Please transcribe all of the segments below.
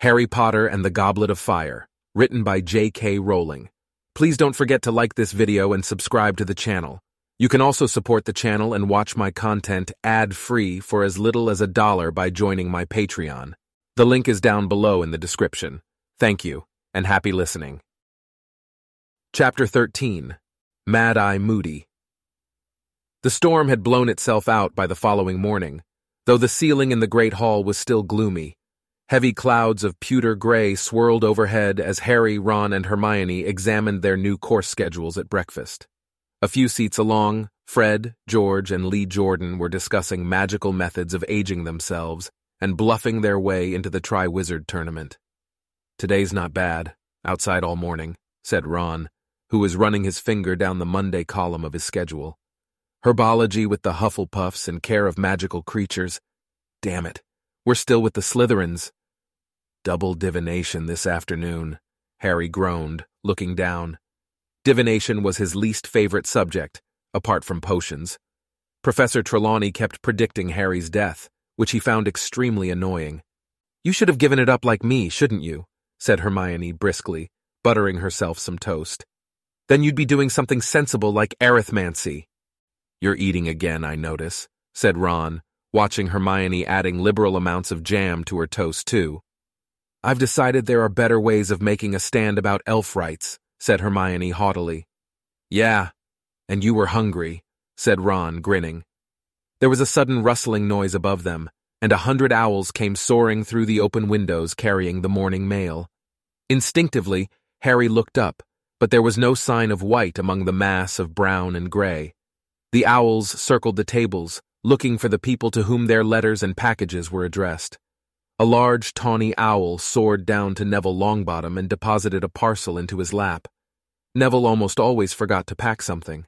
Harry Potter and the Goblet of Fire, written by J.K. Rowling. Please don't forget to like this video and subscribe to the channel. You can also support the channel and watch my content ad-free for as little as a dollar by joining my Patreon. The link is down below in the description. Thank you, and happy listening. Chapter 13 Mad Eye Moody The storm had blown itself out by the following morning, though the ceiling in the Great Hall was still gloomy. Heavy clouds of pewter gray swirled overhead as Harry, Ron, and Hermione examined their new course schedules at breakfast. A few seats along, Fred, George, and Lee Jordan were discussing magical methods of aging themselves and bluffing their way into the Triwizard Tournament. Today's not bad, outside all morning, said Ron, who was running his finger down the Monday column of his schedule. Herbology with the Hufflepuffs and care of magical creatures. Damn it, we're still with the Slytherins. Double divination this afternoon, Harry groaned, looking down. Divination was his least favorite subject, apart from potions. Professor Trelawney kept predicting Harry's death, which he found extremely annoying. You should have given it up like me, shouldn't you? said Hermione briskly, buttering herself some toast. Then you'd be doing something sensible like arithmancy. You're eating again, I notice, said Ron, watching Hermione adding liberal amounts of jam to her toast, too. I've decided there are better ways of making a stand about elf rights, said Hermione haughtily. Yeah, and you were hungry, said Ron, grinning. There was a sudden rustling noise above them, and a hundred owls came soaring through the open windows carrying the morning mail. Instinctively, Harry looked up but there was no sign of white among the mass of brown and gray. The owls circled the tables, looking for the people to whom their letters and packages were addressed. A large, tawny owl soared down to Neville Longbottom and deposited a parcel into his lap. Neville almost always forgot to pack something.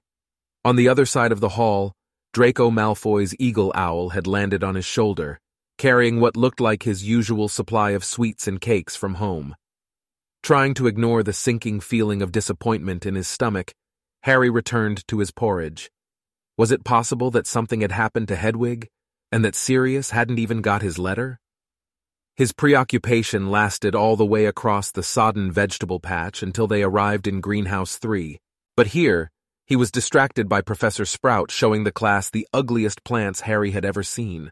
On the other side of the hall, Draco Malfoy's eagle owl had landed on his shoulder, carrying what looked like his usual supply of sweets and cakes from home. Trying to ignore the sinking feeling of disappointment in his stomach, Harry returned to his porridge. Was it possible that something had happened to Hedwig, and that Sirius hadn't even got his letter? His preoccupation lasted all the way across the sodden vegetable patch until they arrived in Greenhouse 3, but here, he was distracted by Professor Sprout showing the class the ugliest plants Harry had ever seen.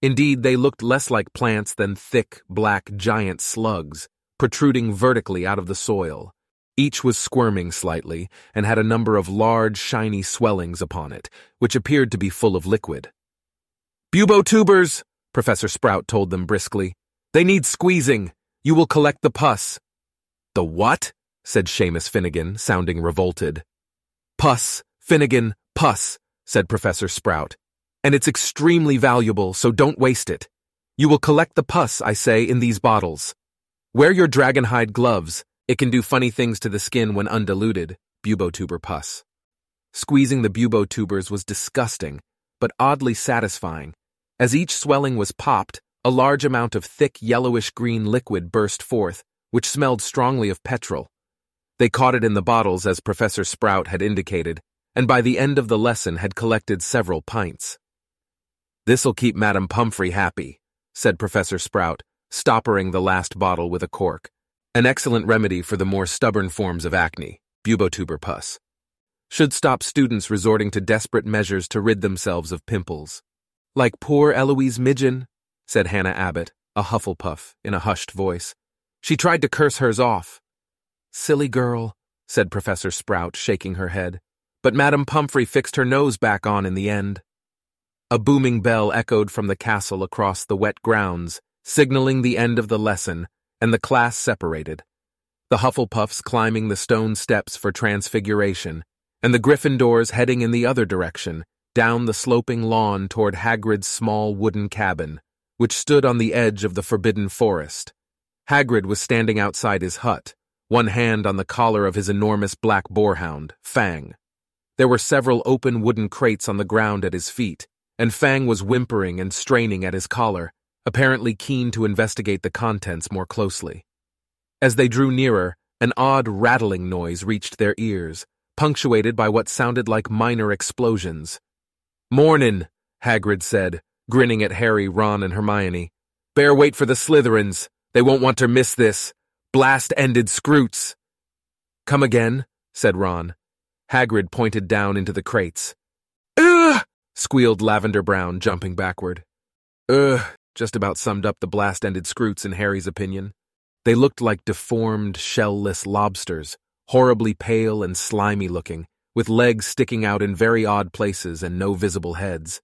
Indeed, they looked less like plants than thick, black, giant slugs protruding vertically out of the soil. Each was squirming slightly and had a number of large, shiny swellings upon it, which appeared to be full of liquid. Bubotubers, Professor Sprout told them briskly. They need squeezing. You will collect the pus. The what? said Seamus Finnegan, sounding revolted. Pus, Finnegan, pus, said Professor Sprout. And it's extremely valuable, so don't waste it. You will collect the pus, I say, in these bottles. Wear your dragonhide gloves. It can do funny things to the skin when undiluted, bubotuber pus. Squeezing the bubotubers was disgusting, but oddly satisfying. As each swelling was popped, a large amount of thick yellowish-green liquid burst forth, which smelled strongly of petrol. They caught it in the bottles as Professor Sprout had indicated, and by the end of the lesson had collected several pints. This'll keep Madame Pomfrey happy, said Professor Sprout, stoppering the last bottle with a cork, an excellent remedy for the more stubborn forms of acne, bubotuber pus. Should stop students resorting to desperate measures to rid themselves of pimples. Like poor Eloise Midgen, said Hannah Abbott, a Hufflepuff, in a hushed voice. She tried to curse hers off. Silly girl, said Professor Sprout, shaking her head. But Madame Pomfrey fixed her nose back on in the end. A booming bell echoed from the castle across the wet grounds, signaling the end of the lesson, and the class separated. The Hufflepuffs climbing the stone steps for transfiguration, and the Gryffindors heading in the other direction, down the sloping lawn toward Hagrid's small wooden cabin, which stood on the edge of the forbidden forest. Hagrid was standing outside his hut, one hand on the collar of his enormous black boarhound, Fang. There were several open wooden crates on the ground at his feet, and Fang was whimpering and straining at his collar, apparently keen to investigate the contents more closely. As they drew nearer, an odd rattling noise reached their ears, punctuated by what sounded like minor explosions. Mornin', Hagrid said, grinning at Harry, Ron, and Hermione. Bear wait for the Slytherins. They won't want to miss this. Blast-ended skrewts. Come again, said Ron. Hagrid pointed down into the crates. Ugh! squealed Lavender Brown, jumping backward. Ugh, just about summed up the blast-ended skrewts in Harry's opinion. They looked like deformed, shell-less lobsters, horribly pale and slimy-looking, with legs sticking out in very odd places and no visible heads.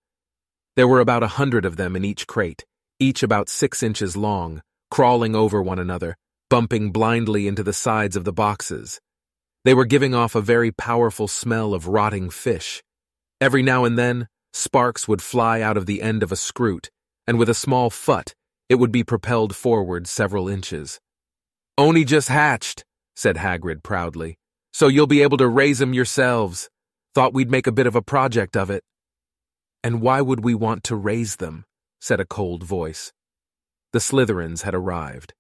There were about a hundred of them in each crate, each about six inches long, crawling over one another, bumping blindly into the sides of the boxes. They were giving off a very powerful smell of rotting fish. Every now and then, sparks would fly out of the end of a skrewt, and with a small fut, it would be propelled forward several inches. Only just hatched, said Hagrid proudly, so you'll be able to raise 'em yourselves. Thought we'd make a bit of a project of it. And why would we want to raise them? said a cold voice. The Slytherins had arrived.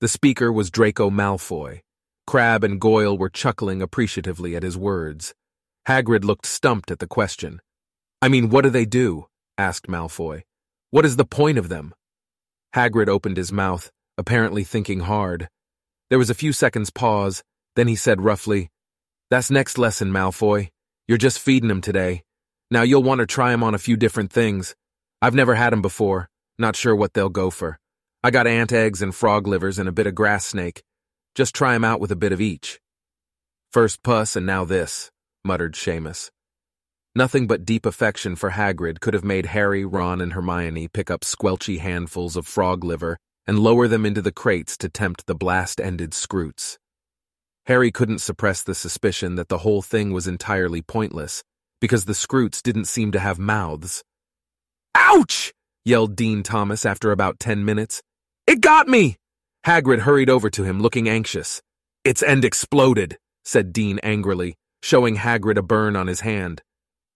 The speaker was Draco Malfoy. Crabbe and Goyle were chuckling appreciatively at his words. Hagrid looked stumped at the question. I mean, what do they do? asked Malfoy. What is the point of them? Hagrid opened his mouth, apparently thinking hard. There was a few seconds' pause, then he said roughly, That's next lesson, Malfoy. You're just feeding 'em today. Now you'll want to try 'em on a few different things. I've never had 'em before, not sure what they'll go for. I got ant eggs and frog livers and a bit of grass snake. Just try 'em out with a bit of each. First puss and now this, muttered Seamus. Nothing but deep affection for Hagrid could have made Harry, Ron, and Hermione pick up squelchy handfuls of frog liver and lower them into the crates to tempt the blast-ended skrewts. Harry couldn't suppress the suspicion that the whole thing was entirely pointless, because the skrewts didn't seem to have mouths. Ouch! yelled Dean Thomas after about ten minutes. It got me! Hagrid hurried over to him, looking anxious. Its end exploded, said Dean angrily, showing Hagrid a burn on his hand.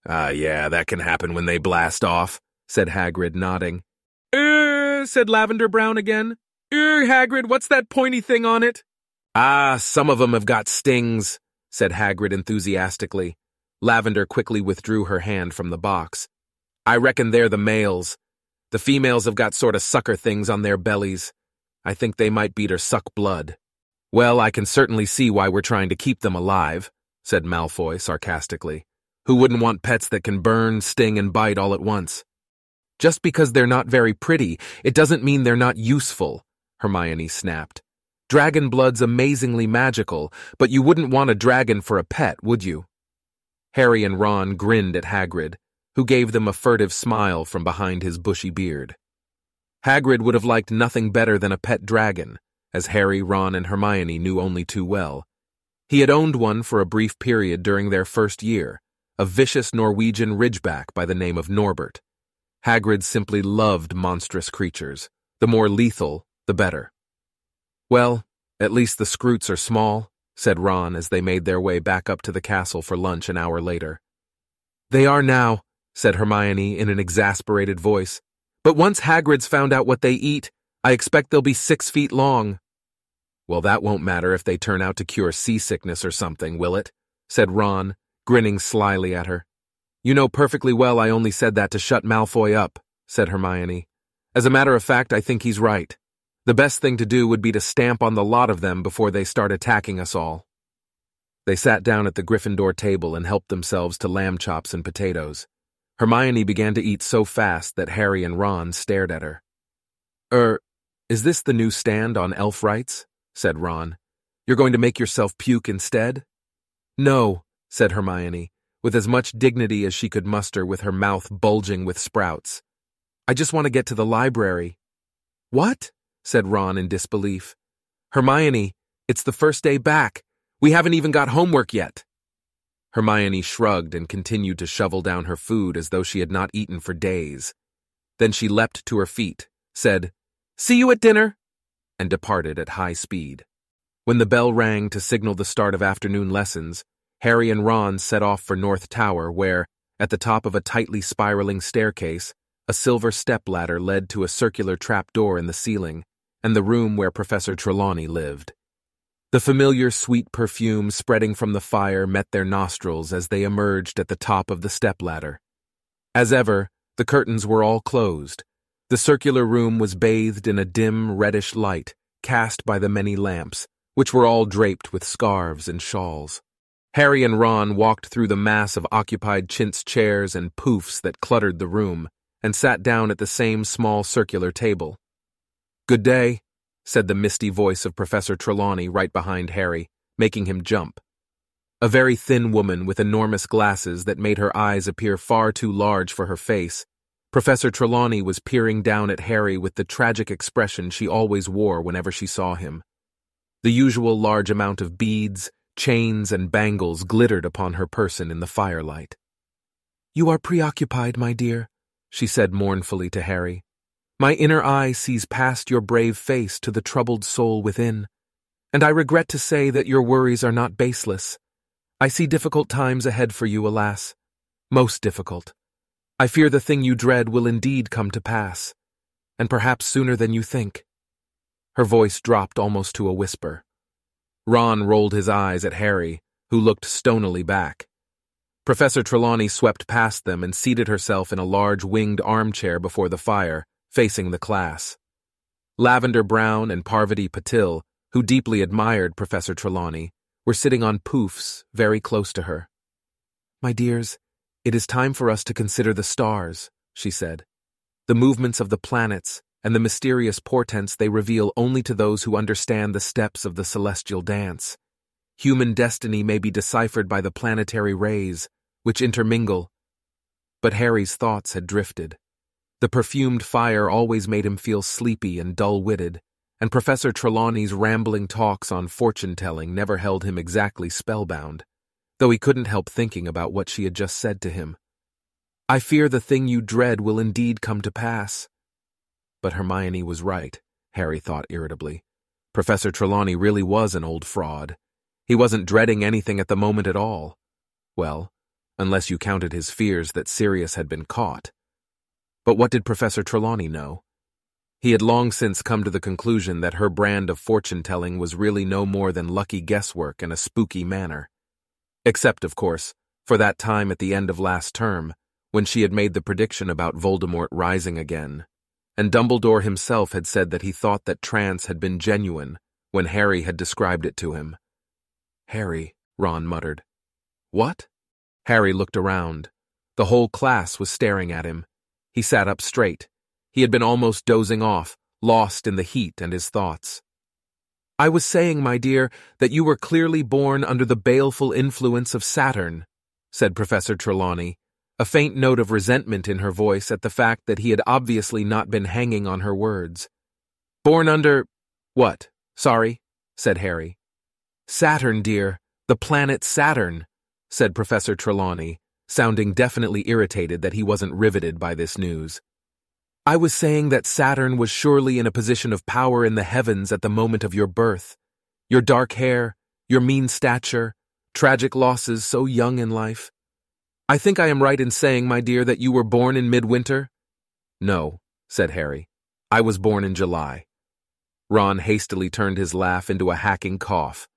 Ah, uh, yeah, that can happen when they blast off, said Hagrid, nodding. Er, said Lavender Brown again. Er, Hagrid, what's that pointy thing on it? Ah, some of 'em have got stings, said Hagrid enthusiastically. Lavender quickly withdrew her hand from the box. I reckon they're the males. The females have got sort of sucker things on their bellies. I think they might beat or suck blood. Well, I can certainly see why we're trying to keep them alive, said Malfoy sarcastically. Who wouldn't want pets that can burn, sting, and bite all at once? Just because they're not very pretty, it doesn't mean they're not useful, Hermione snapped. Dragon blood's amazingly magical, but you wouldn't want a dragon for a pet, would you? Harry and Ron grinned at Hagrid, who gave them a furtive smile from behind his bushy beard. Hagrid would have liked nothing better than a pet dragon, as Harry, Ron, and Hermione knew only too well. He had owned one for a brief period during their first year, a vicious Norwegian ridgeback by the name of Norbert. Hagrid simply loved monstrous creatures. The more lethal, the better. Well, at least the Skrewts are small, said Ron as they made their way back up to the castle for lunch an hour later. They are now, said Hermione in an exasperated voice. But once Hagrid's found out what they eat, I expect they'll be six feet long. Well, that won't matter if they turn out to cure seasickness or something, will it? said Ron, grinning slyly at her. You know perfectly well I only said that to shut Malfoy up, said Hermione. As a matter of fact, I think he's right. The best thing to do would be to stamp on the lot of them before they start attacking us all. They sat down at the Gryffindor table and helped themselves to lamb chops and potatoes. Hermione began to eat so fast that Harry and Ron stared at her. Er, is this the new stand on elf rights? said Ron. You're going to make yourself puke instead? No, said Hermione, with as much dignity as she could muster with her mouth bulging with sprouts. I just want to get to the library. What? Said Ron in disbelief. Hermione, it's the first day back. We haven't even got homework yet. Hermione shrugged and continued to shovel down her food as though she had not eaten for days. Then she leapt to her feet, said, See you at dinner, and departed at high speed. When the bell rang to signal the start of afternoon lessons, Harry and Ron set off for North Tower, where, at the top of a tightly spiraling staircase, a silver step-ladder led to a circular trapdoor in the ceiling and the room where Professor Trelawney lived. The familiar sweet perfume spreading from the fire met their nostrils as they emerged at the top of the stepladder. As ever, the curtains were all closed. The circular room was bathed in a dim, reddish light, cast by the many lamps, which were all draped with scarves and shawls. Harry and Ron walked through the mass of occupied chintz chairs and poufs that cluttered the room, and sat down at the same small circular table. Good day, said the misty voice of Professor Trelawney right behind Harry, making him jump. A very thin woman with enormous glasses that made her eyes appear far too large for her face, Professor Trelawney was peering down at Harry with the tragic expression she always wore whenever she saw him. The usual large amount of beads, chains, and bangles glittered upon her person in the firelight. You are preoccupied, my dear, she said mournfully to Harry. My inner eye sees past your brave face to the troubled soul within, and I regret to say that your worries are not baseless. I see difficult times ahead for you, alas. Most difficult. I fear the thing you dread will indeed come to pass, and perhaps sooner than you think. Her voice dropped almost to a whisper. Ron rolled his eyes at Harry, who looked stonily back. Professor Trelawney swept past them and seated herself in a large winged armchair before the fire, facing the class. Lavender Brown and Parvati Patil, who deeply admired Professor Trelawney, were sitting on poufs very close to her. My dears, it is time for us to consider the stars, she said. The movements of the planets and the mysterious portents they reveal only to those who understand the steps of the celestial dance. Human destiny may be deciphered by the planetary rays, which intermingle. But Harry's thoughts had drifted. The perfumed fire always made him feel sleepy and dull-witted, and Professor Trelawney's rambling talks on fortune-telling never held him exactly spellbound though he couldn't help thinking about what she had just said to him. I fear the thing you dread will indeed come to pass. But Hermione was right, Harry thought irritably. Professor Trelawney really was an old fraud. He wasn't dreading anything at the moment at all. Well, unless you counted his fears that Sirius had been caught. But what did Professor Trelawney know? He had long since come to the conclusion that her brand of fortune-telling was really no more than lucky guesswork in a spooky manner. Except, of course, for that time at the end of last term, when she had made the prediction about Voldemort rising again, and Dumbledore himself had said that he thought that trance had been genuine when Harry had described it to him. Harry, Ron muttered. What? Harry looked around. The whole class was staring at him. He sat up straight. He had been almost dozing off, lost in the heat and his thoughts. I was saying, my dear, that you were clearly born under the baleful influence of Saturn, said Professor Trelawney, a faint note of resentment in her voice at the fact that he had obviously not been hanging on her words. Born under. what? Sorry, said Harry. Saturn, dear, the planet Saturn, said Professor Trelawney, sounding definitely irritated that he wasn't riveted by this news. I was saying that Saturn was surely in a position of power in the heavens at the moment of your birth. Your dark hair, your mean stature, tragic losses so young in life. I think I am right in saying, my dear, that you were born in midwinter? No, said Harry. I was born in July. Ron hastily turned his laugh into a hacking cough.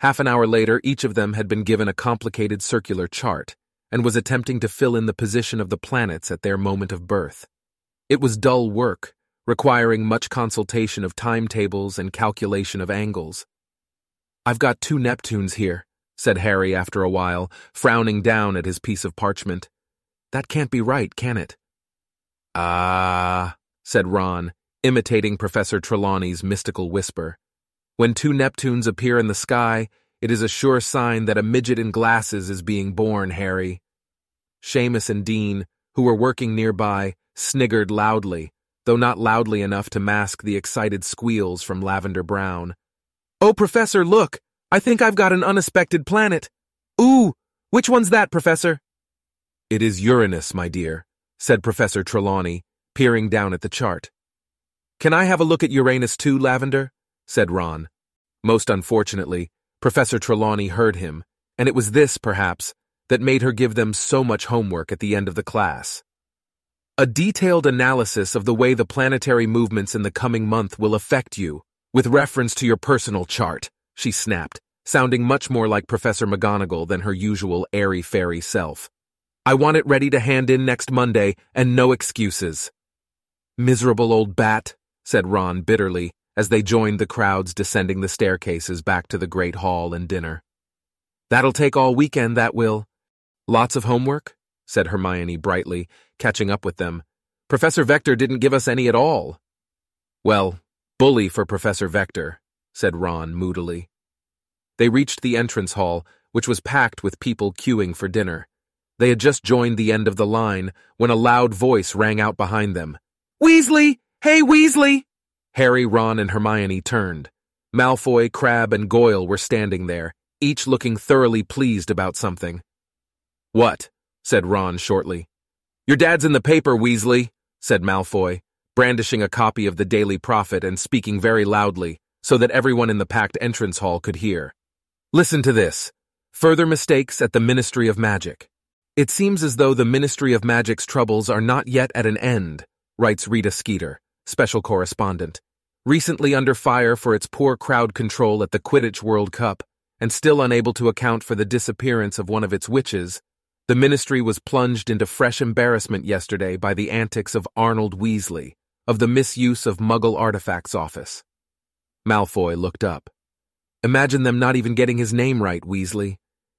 Half an hour later, each of them had been given a complicated circular chart and was attempting to fill in the position of the planets at their moment of birth. It was dull work, requiring much consultation of timetables and calculation of angles. I've got two Neptunes here, said Harry after a while, frowning down at his piece of parchment. That can't be right, can it? Ah, said Ron, imitating Professor Trelawney's mystical whisper. When two Neptunes appear in the sky, it is a sure sign that a midget in glasses is being born, Harry. Seamus and Dean, who were working nearby, sniggered loudly, though not loudly enough to mask the excited squeals from Lavender Brown. Oh, Professor, look! I think I've got an unexpected planet. Ooh, which one's that, Professor? It is Uranus, my dear, said Professor Trelawney, peering down at the chart. Can I have a look at Uranus too, Lavender? said Ron. Most unfortunately, Professor Trelawney heard him, and it was this, perhaps, that made her give them so much homework at the end of the class. A detailed analysis of the way the planetary movements in the coming month will affect you, with reference to your personal chart, she snapped, sounding much more like Professor McGonagall than her usual airy-fairy self. I want it ready to hand in next Monday, and no excuses. Miserable old bat, said Ron bitterly, as they joined the crowds descending the staircases back to the Great Hall and dinner. That'll take all weekend, that will. Lots of homework? said Hermione brightly, catching up with them. Professor Vector didn't give us any at all. Well, bully for Professor Vector, said Ron moodily. They reached the entrance hall, which was packed with people queuing for dinner. They had just joined the end of the line when a loud voice rang out behind them. Weasley! Hey, Weasley! Harry, Ron, and Hermione turned. Malfoy, Crabbe, and Goyle were standing there, each looking thoroughly pleased about something. What? said Ron shortly. Your dad's in the paper, Weasley, said Malfoy, brandishing a copy of the Daily Prophet and speaking very loudly so that everyone in the packed entrance hall could hear. Listen to this. Further mistakes at the Ministry of Magic. It seems as though the Ministry of Magic's troubles are not yet at an end, writes Rita Skeeter, special correspondent. Recently under fire for its poor crowd control at the Quidditch World Cup, and still unable to account for the disappearance of one of its witches, the ministry was plunged into fresh embarrassment yesterday by the antics of Arnold Weasley, of the misuse of Muggle Artifacts Office. Malfoy looked up. Imagine them not even getting his name right, Weasley.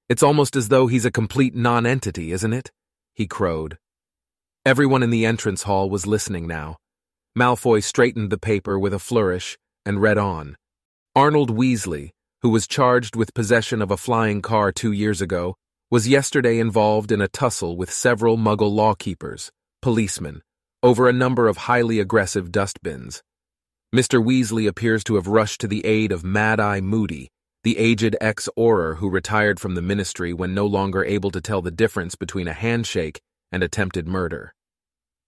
It's almost as though he's a complete non-entity, isn't it? He crowed. Everyone in the entrance hall was listening now. Malfoy straightened the paper with a flourish and read on. Arnold Weasley, who was charged with possession of a flying car two years ago, was yesterday involved in a tussle with several Muggle lawkeepers, policemen, over a number of highly aggressive dustbins. Mr. Weasley appears to have rushed to the aid of Mad-Eye Moody, the aged ex-Auror who retired from the ministry when no longer able to tell the difference between a handshake and attempted murder.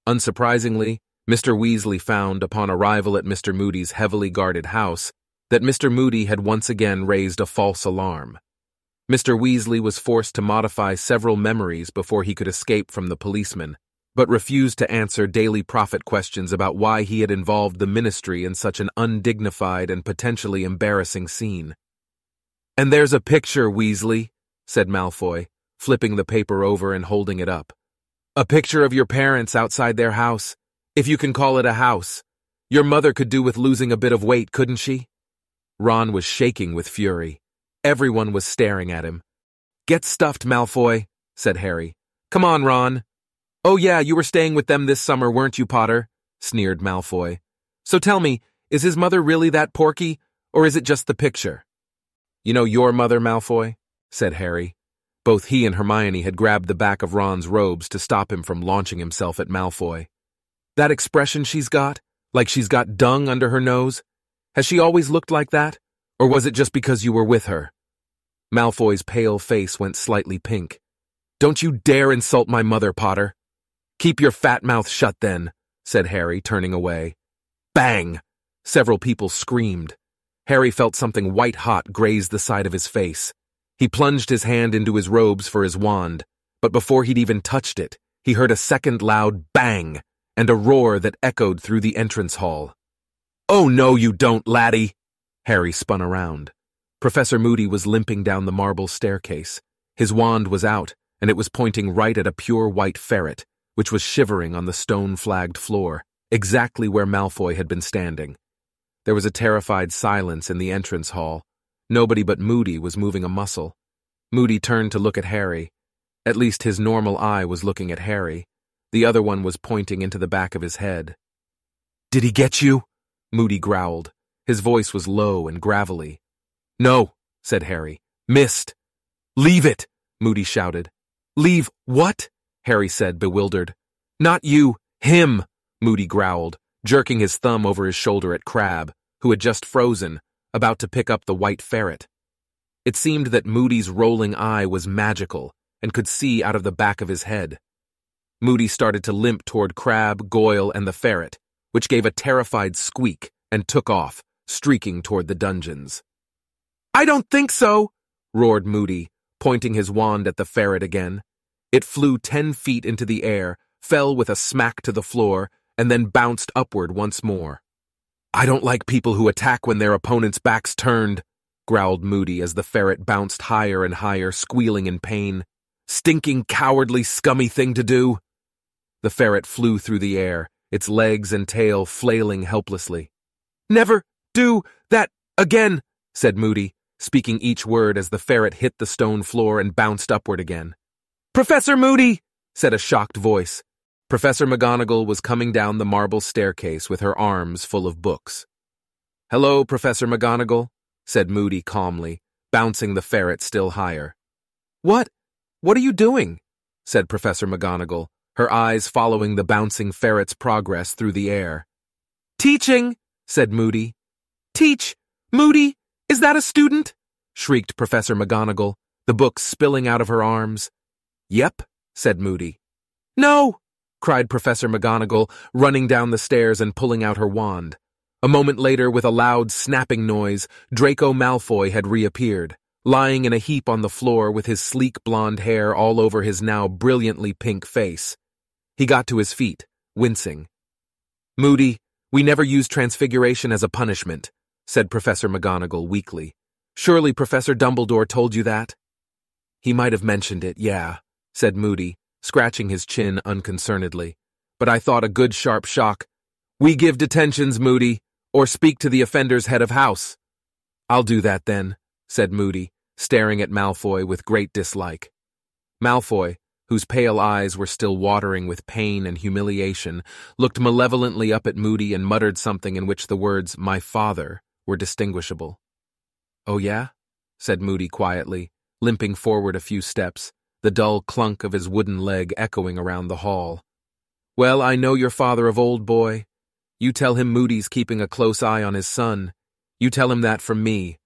Unsurprisingly, Mr. Weasley found, upon arrival at Mr. Moody's heavily guarded house, that Mr. Moody had once again raised a false alarm. Mr. Weasley was forced to modify several memories before he could escape from the policeman, but refused to answer Daily Prophet questions about why he had involved the ministry in such an undignified and potentially embarrassing scene. And there's a picture, Weasley, said Malfoy, flipping the paper over and holding it up. A picture of your parents outside their house, if you can call it a house. Your mother could do with losing a bit of weight, couldn't she? Ron was shaking with fury. Everyone was staring at him. Get stuffed, Malfoy, said Harry. Come on, Ron. Oh yeah, you were staying with them this summer, weren't you, Potter? sneered Malfoy. So tell me, is his mother really that porky, or is it just the picture? You know your mother, Malfoy? said Harry. Both he and Hermione had grabbed the back of Ron's robes to stop him from launching himself at Malfoy. That expression she's got, like she's got dung under her nose, has she always looked like that? Or was it just because you were with her? Malfoy's pale face went slightly pink. Don't you dare insult my mother, Potter. Keep your fat mouth shut then, said Harry, turning away. Bang! Several people screamed. Harry felt something white hot graze the side of his face. He plunged his hand into his robes for his wand, but before he'd even touched it, he heard a second loud bang and a roar that echoed through the entrance hall. Oh no, you don't, laddie! Harry spun around. Professor Moody was limping down the marble staircase. His wand was out, and it was pointing right at a pure white ferret, which was shivering on the stone-flagged floor, exactly where Malfoy had been standing. There was a terrified silence in the entrance hall. Nobody but Moody was moving a muscle. Moody turned to look at Harry. At least his normal eye was looking at Harry. The other one was pointing into the back of his head. Did he get you? Moody growled. His voice was low and gravelly. No, said Harry. Missed. Leave it, Moody shouted. Leave what? Harry said, bewildered. Not you, him, Moody growled, jerking his thumb over his shoulder at Crabbe, who had just frozen, about to pick up the white ferret. It seemed that Moody's rolling eye was magical and could see out of the back of his head. Moody started to limp toward Crabbe, Goyle, and the ferret, which gave a terrified squeak and took off, streaking toward the dungeons. I don't think so, roared Moody, pointing his wand at the ferret again. It flew ten feet into the air, fell with a smack to the floor, and then bounced upward once more. I don't like people who attack when their opponent's back's turned, growled Moody as the ferret bounced higher and higher, squealing in pain. Stinking, cowardly, scummy thing to do. The ferret flew through the air, its legs and tail flailing helplessly. Never, do that again, said Moody, speaking each word as the ferret hit the stone floor and bounced upward again. Professor Moody, said a shocked voice. Professor McGonagall was coming down the marble staircase with her arms full of books. Hello, Professor McGonagall, said Moody calmly, bouncing the ferret still higher. What? What are you doing? said Professor McGonagall, her eyes following the bouncing ferret's progress through the air. Teaching, said Moody. Teach! Moody! Is that a student? shrieked Professor McGonagall, the book spilling out of her arms. Yep, said Moody. No! cried Professor McGonagall, running down the stairs and pulling out her wand. A moment later, with a loud snapping noise, Draco Malfoy had reappeared, lying in a heap on the floor with his sleek blonde hair all over his now brilliantly pink face. He got to his feet, wincing. Moody, we never use transfiguration as a punishment, said Professor McGonagall weakly. Surely Professor Dumbledore told you that? He might have mentioned it, yeah, said Moody, scratching his chin unconcernedly. But I thought a good sharp shock. We give detentions, Moody, or speak to the offender's head of house. I'll do that then, said Moody, staring at Malfoy with great dislike. Malfoy, whose pale eyes were still watering with pain and humiliation, looked malevolently up at Moody and muttered something in which the words, my father, were distinguishable. Oh, yeah? said Moody quietly, limping forward a few steps, the dull clunk of his wooden leg echoing around the hall. Well, I know your father of old, boy. You tell him Moody's keeping a close eye on his son. You tell him that from me.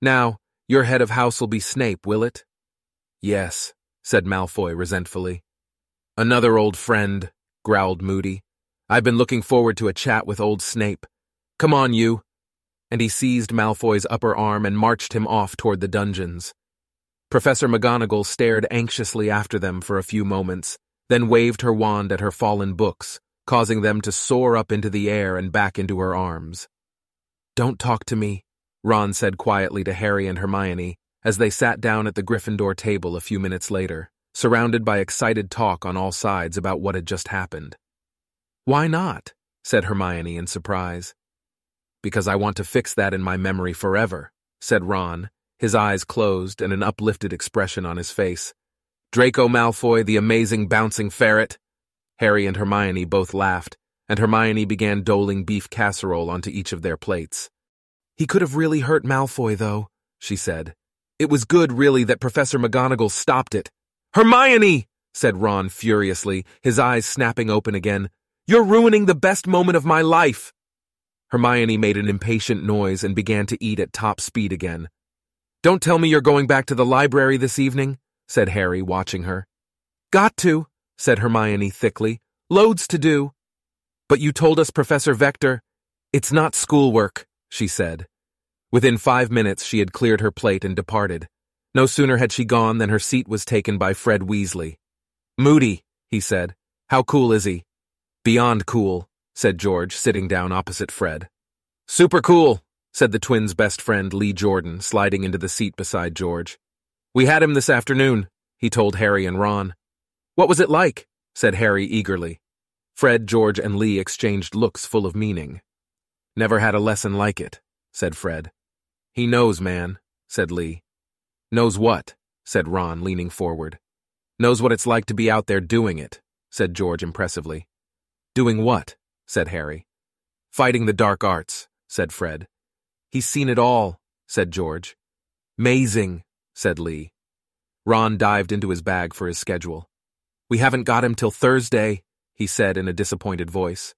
Now, your head of house will be Snape, will it? Yes, said Malfoy resentfully. Another old friend, growled Moody. I've been looking forward to a chat with old Snape. Come on, you. And he seized Malfoy's upper arm and marched him off toward the dungeons. Professor McGonagall stared anxiously after them for a few moments, then waved her wand at her fallen books, causing them to soar up into the air and back into her arms. Don't talk to me, Ron said quietly to Harry and Hermione as they sat down at the Gryffindor table a few minutes later, surrounded by excited talk on all sides about what had just happened. Why not? said Hermione in surprise. Because I want to fix that in my memory forever, said Ron, his eyes closed and an uplifted expression on his face. Draco Malfoy, the amazing bouncing ferret, Harry and Hermione both laughed, and Hermione began doling beef casserole onto each of their plates. He could have really hurt Malfoy, though, she said. It was good, really, that Professor McGonagall stopped it. Hermione! said Ron furiously, his eyes snapping open again. You're ruining the best moment of my life! Hermione made an impatient noise and began to eat at top speed again. Don't tell me you're going back to the library this evening, said Harry, watching her. Got to, said Hermione thickly. Loads to do. But you told us, Professor Vector. It's not schoolwork, she said. Within five minutes, she had cleared her plate and departed. No sooner had she gone than her seat was taken by Fred Weasley. Moody, he said. How cool is he? Beyond cool, said George, sitting down opposite Fred. Super cool, said the twins' best friend Lee Jordan, sliding into the seat beside George. We had him this afternoon, he told Harry and Ron. What was it like? said Harry eagerly. Fred, George, and Lee exchanged looks full of meaning. Never had a lesson like it, said Fred. He knows, man, said Lee. Knows what? said Ron, leaning forward. Knows what it's like to be out there doing it, said George impressively. Doing what? said Harry. Fighting the dark arts, said Fred. He's seen it all, said George. Mazing, said Lee. Ron dived into his bag for his schedule. We haven't got him till Thursday, he said in a disappointed voice.